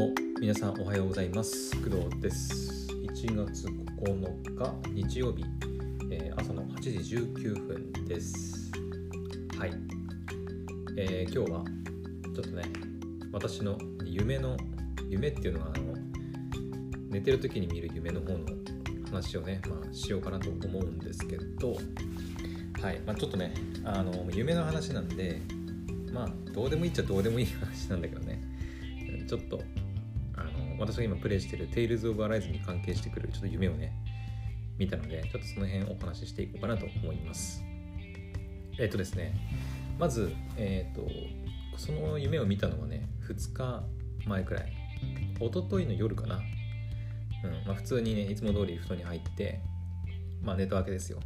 も皆さんおはようございます。工藤です。1月9日日曜日、えー朝の8時19分です。はい、えー今日はちょっとね私の夢の夢っていうのはあの寝てる時に見る夢の方の話をね、まあ、しようかなと思うんですけどはい、まあ、ちょっとねあの夢の話なんでまあどうでもいいっちゃどうでもいい話なんだけどね。ちょっと私が今プレイしてる Tales of Arise に関係してくるちょっと夢をね見たのでちょっとその辺お話ししていこうかなと思います。えっ、とですねまずえっ、とその夢を見たのはね2日前くらい。一昨日の夜かな。うんまあ普通にねいつも通り布団に入ってまあ寝たわけですよ。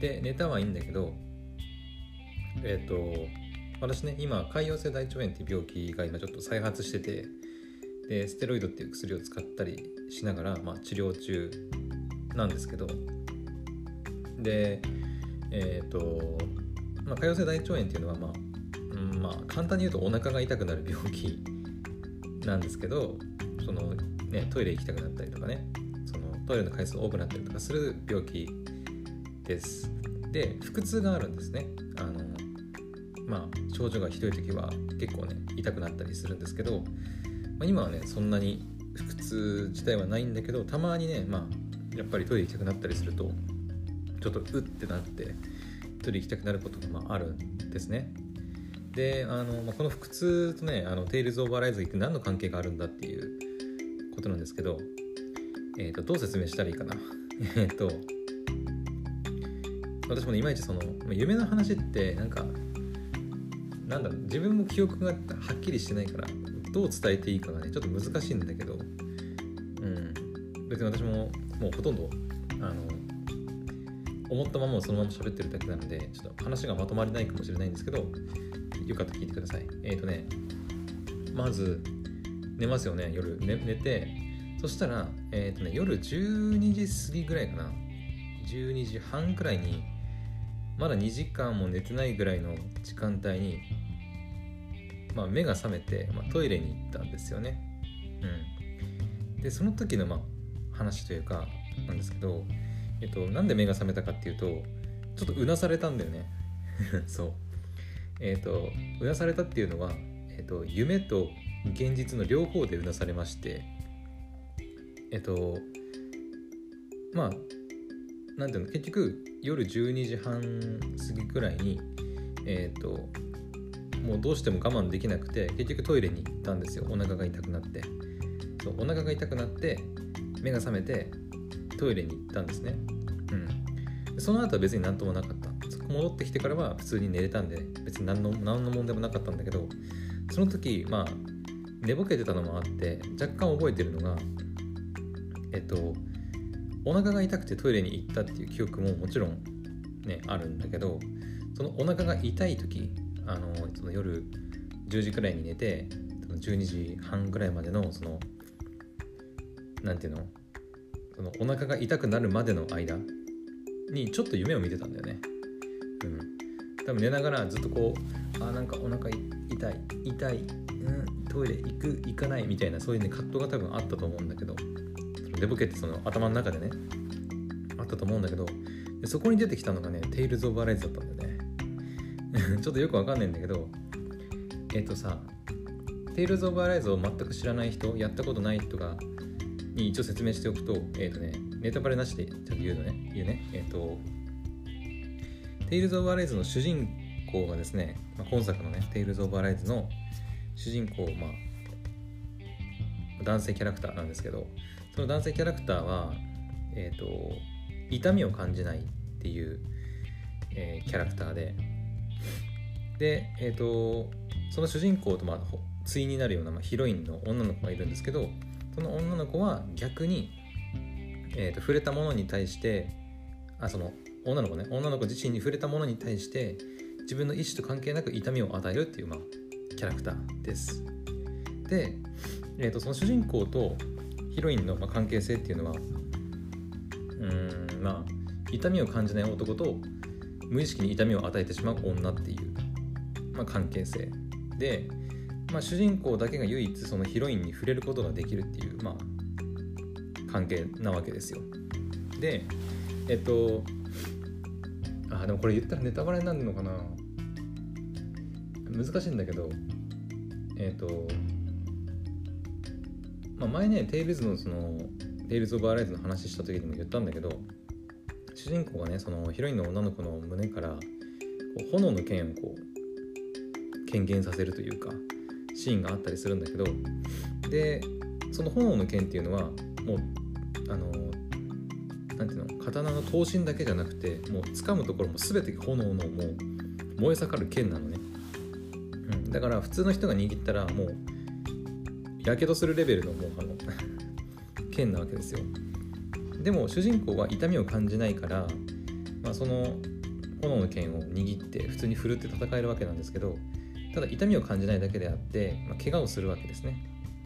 で寝たはいいんだけどえっ、と私ね今潰瘍性大腸炎っていう病気が今ちょっと再発しててでステロイドっていう薬を使ったりしながら、まあ、治療中なんですけど。でえっ、と、まあ、潰瘍性大腸炎っていうのは、まあうんまあ、簡単に言うとお腹が痛くなる病気なんですけどその、ね、トイレ行きたくなったりとかねそのトイレの回数多くなったりとかする病気です。で腹痛があるんですね。あのまあ症状がひどい時は結構ね痛くなったりするんですけど、まあ、今はねそんなに腹痛自体はないんだけどたまにねまあやっぱりトイレ行きたくなったりするとちょっとうってなってトイレ行きたくなることがまあるんですね。であの、まあ、この腹痛とねあのテイルズ・オーバーライズって何の関係があるんだっていうことなんですけど、えー、とどう説明したらいいかな。えっと私もねいまいちその夢の話ってなんかなんだろう自分も記憶がはっきりしてないからどう伝えていいかがねちょっと難しいんだけど、うん、別に私ももうほとんどあの思ったままをそのまま喋ってるだけなのでちょっと話がまとまりないかもしれないんですけどよかったら聞いてください。えっ、ー、とねまず寝ますよね夜、ね、寝てそしたら、えーとね、夜12時過ぎぐらいかな。12時半くらいにまだ2時間も寝てないぐらいの時間帯に、まあ、目が覚めて、まあ、トイレに行ったんですよね。うん、でその時の、まあ、話というかなんですけど、えっと、なんで目が覚めたかっていうとちょっとうなされたんだよね。そう。えっとうなされたっていうのは、えっと、夢と現実の両方でうなされましてえっとまあなんていうの結局夜12時半過ぎくらいにえっ、ともうどうしても我慢できなくて結局トイレに行ったんですよ。お腹が痛くなって。そうお腹が痛くなって目が覚めてトイレに行ったんですね。うん。その後は別に何ともなかった。戻ってきてからは普通に寝れたんで別に何の何の問題もなかったんだけどその時まあ寝ぼけてたのもあって若干覚えてるのがえっとお腹が痛くてトイレに行ったっていう記憶ももちろんねあるんだけどそのお腹が痛い時あのその夜10時くらいに寝て12時半ぐらいまでのその何ていうの？そのお腹が痛くなるまでの間にちょっと夢を見てたんだよね。うん。多分寝ながらずっとこうあなんかお腹痛い痛い、うん、トイレ行く行かないみたいなそういうね葛藤が多分あったと思うんだけど寝ぼけってその頭の中でねあったと思うんだけどそこに出てきたのがね「テイルズ・オブ・アライズ」だったんだよね。ちょっとよくわかんないんだけどえっ、とさ「テイルズ・オブ・アライズ」を全く知らない人やったことない人がに一応説明しておくとえっ、とねネタバレなしでちょっと言うのね。言うね。えっ、と「テイルズ・オブ・アライズ」の主人公がですね、まあ、今作のね「テイルズ・オブ・アライズ」の主人公まあ男性キャラクターなんですけどその男性キャラクターは、えーと、痛みを感じないっていう、えー、キャラクターでで、えーと、その主人公と、まあ、対になるような、まあ、ヒロインの女の子がいるんですけどその女の子は逆に、えーと、触れたものに対してあその女の子ね女の子自身に触れたものに対して自分の意思と関係なく痛みを与えるっていう、まあ、キャラクターです。で、えー、とその主人公とヒロインのまあ関係性っていうのはうんまあ痛みを感じない男と無意識に痛みを与えてしまう女っていう、まあ、関係性でまあ、主人公だけが唯一そのヒロインに触れることができるっていう、まあ、関係なわけですよ。でえっとあでもこれ言ったらネタバレになるのかな難しいんだけどえっと、まあ、前ねテイルズのそのテイルズ・オブ・アライズの話した時にも言ったんだけど主人公がねそのヒロインの女の子の胸からこう炎の剣をこう権限させるというかシーンがあったりするんだけどでその炎の剣っていうのはもうあのなんていうの刀の刀身だけじゃなくてもう掴むところも全て炎のもう燃え盛る剣なのね、うん、だから普通の人が握ったらもうやけどするレベルのもうあの 剣なわけですよ。でも主人公は痛みを感じないから、まあ、その炎の剣を握って普通に振るって戦えるわけなんですけどただ痛みを感じないだけであって、まあ、怪我をするわけですね、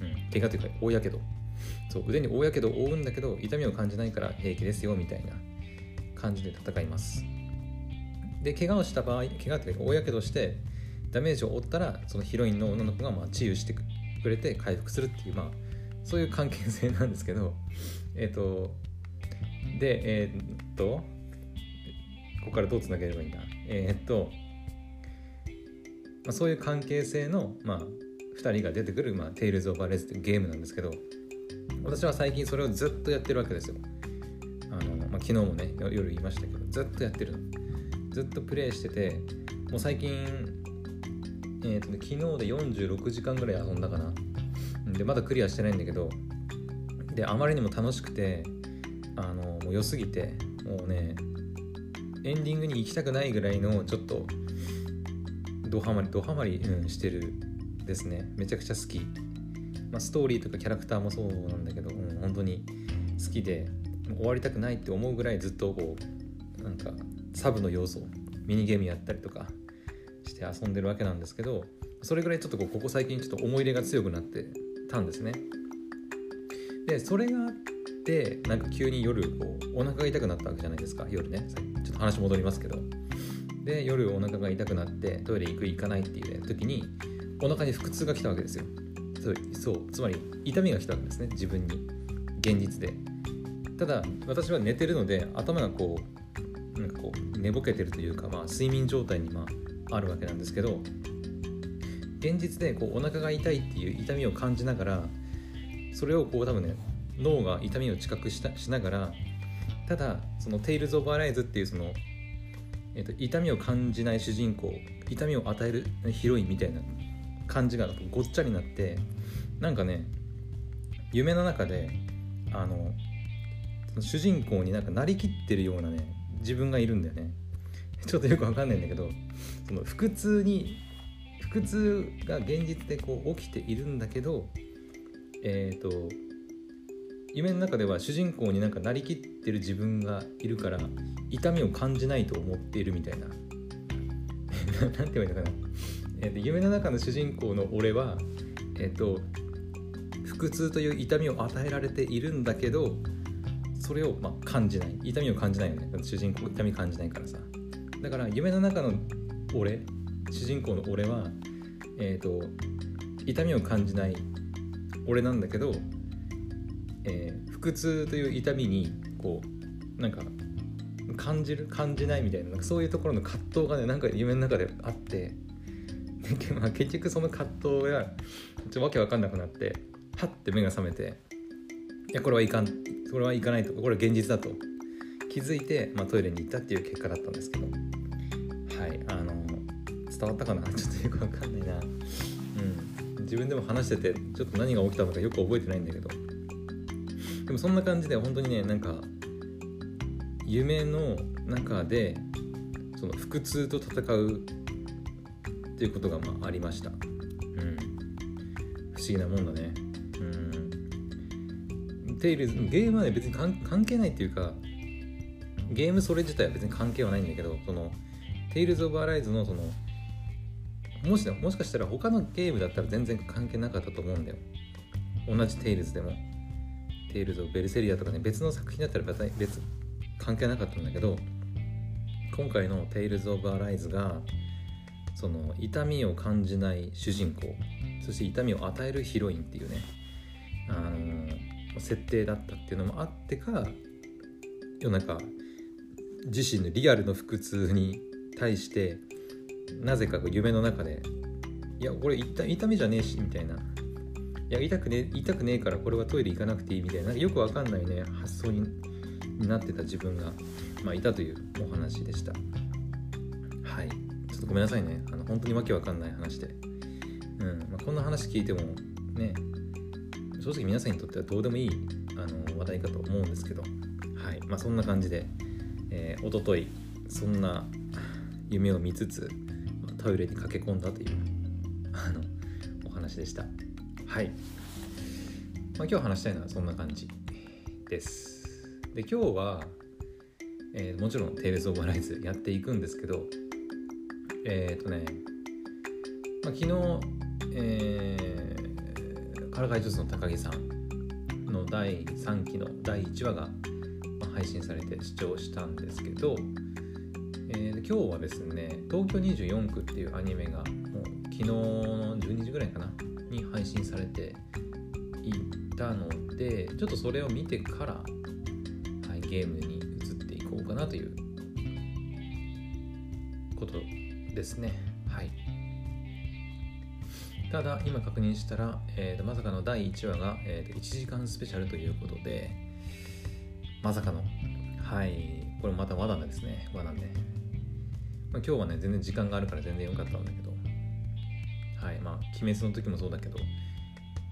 うん、怪我というか大やけど。そう腕に大やけどを負うんだけど痛みを感じないから平気ですよみたいな感じで戦います。で怪我をした場合怪我というか大やけどしてダメージを負ったらそのヒロインの女の子がまあ治癒してくれて回復するっていうまあそういう関係性なんですけど えっ、ー、とでえっ、ー、とここからどうつなげればいいんだ？えっ、ー、とまあ、そういう関係性の、まあ、2人が出てくる、まあ、テイルズ・オブ・アレスというゲームなんですけど私は最近それをずっとやってるわけですよ。あの、まあ、昨日もね夜言いましたけどずっとやってるの。ずっとプレイしててもう最近えーとね、昨日で46時間ぐらい遊んだかな。でまだクリアしてないんだけどであまりにも楽しくてあのもう良すぎてもうねエンディングに行きたくないぐらいのちょっとドハマりドハマり、うん、してるですね。めちゃくちゃ好き、まあ、ストーリーとかキャラクターもそうなんだけど、うん、本当に好きで終わりたくないって思うぐらいずっとこうなんかサブの要素ミニゲームやったりとかして遊んでるわけなんですけどそれぐらいちょっとこうここ最近ちょっと思い入れが強くなってたんですね。でそれがあってなんか急に夜こうお腹が痛くなったわけじゃないですか夜ね。ちょっと話戻りますけど。で夜お腹が痛くなってトイレ行く行かないっていう時にお腹に腹痛が来たわけですよ。そうつまり痛みが来たわけですね自分に。現実で。ただ私は寝てるので頭がこうなんかこう寝ぼけてるというか、まあ、睡眠状態にまああるわけなんですけど現実でこうお腹が痛いっていう痛みを感じながらそれをこう多分ね脳が痛みを知覚したしながらただその「テイルズ・オブ・アライズ」っていうそのえーと、痛みを感じない主人公痛みを与えるヒロインみたいな感じがごっちゃになってなんかね夢の中であの主人公になんかなりきってるようなね自分がいるんだよね。ちょっとよくわかんないんだけどその腹痛に腹痛が現実でこう起きているんだけどえっ、ー、と夢の中では主人公になんかなりきってる自分がいるから痛みを感じないと思っているみたいな。なんて言えばいいのかな、えーと、夢の中の主人公の俺はえっ、ー、と腹痛という痛みを与えられているんだけどそれをまあ感じない。痛みを感じないよね。主人公痛み感じないからさ。だから夢の中の俺主人公の俺はえっ、ー、と痛みを感じない俺なんだけどえー、腹痛という痛みにこうなんか感じる感じないみたいななんかそういうところの葛藤がねなんか夢の中であって まあ、結局その葛藤がちょわけわかんなくなってはって目が覚めていやこれはいかんこれはいかないとこれは現実だと気づいて、まあ、トイレに行ったっていう結果だったんですけど。はいあの伝わったかな？ちょっとよくわかんないな。うん。自分でも話しててちょっと何が起きたのかよく覚えてないんだけど。でもそんな感じで本当にねなんか夢の中でその腹痛と戦うっていうことがまあありました、うん、不思議なもんだね。うん。テイルズゲームはね別に関係ないっていうかゲームそれ自体は別に関係はないんだけどそのテイルズ・オブ・アライズのそのもしもしかしたら他のゲームだったら全然関係なかったと思うんだよ。同じテイルズでもテイルズ・ベルセリアとかね別の作品だったら別関係なかったんだけど今回の「テイルズ・オブ・アライズが」その痛みを感じない主人公そして痛みを与えるヒロインっていうねあの設定だったっていうのもあってか世の中自身のリアルの腹痛に対してなぜか夢の中で「いやこれ痛みじゃねえし」みたいな「いや痛くね痛くねえからこれはトイレ行かなくていい」みたいなよくわかんないね発想になってた自分が、まあ、いたというお話でした。はい。ちょっとごめんなさいね。あの本当にわけわかんない話で、うん。まあ、こんな話聞いてもね正直皆さんにとってはどうでもいいあの話題かと思うんですけど。はい。まあそんな感じで、えー、おとといそんな夢を見つつトイレに駆け込んだというあのお話でした。はい、まあ、今日話したいのはそんな感じです。で今日は、えー、もちろんテイルズ・オブ・ライズやっていくんですけどえっ、ー、とね、まあ、昨日、えー、からかい術の高木さんの第3期の第1話が、まあ、配信されて視聴したんですけど、えー、今日はですね「東京24区」っていうアニメがもう昨日の12時ぐらいかなに配信されていたのでちょっとそれを見てからはいゲームに移っていこうかなということですね。はい。ただ今確認したら、えーと、まさかの第1話が、えーと、1時間スペシャルということでまさかのはいこれまた和なんですね。和なんで、まあ、今日はね全然時間があるから全然良かったんだけど。はいまあ鬼滅の時もそうだけど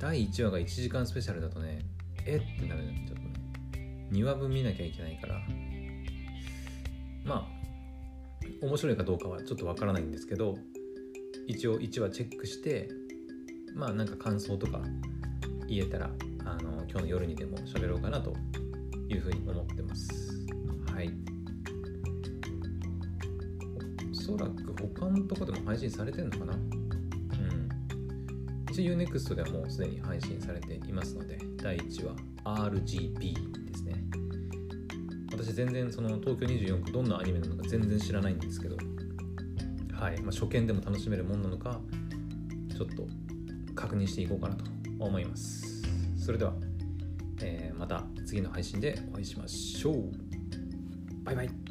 第1話が1時間スペシャルだとねえっ？てなるねちょっとね。2話分見なきゃいけないから。まあ面白いかどうかはちょっとわからないんですけど一応1話チェックしてまあなんか感想とか言えたらあの今日の夜にでも喋ろうかなというふうに思ってます。はい。おそらく他のとこでも配信されてるのかな？一応 UNEXT ではもうすでに配信されていますので第1話 RGB ですね。私全然その東京24区どんなアニメなのか全然知らないんですけどはいまあ、初見でも楽しめるもんなのかちょっと確認していこうかなと思います。それでは、えー、また次の配信でお会いしましょう。バイバイ。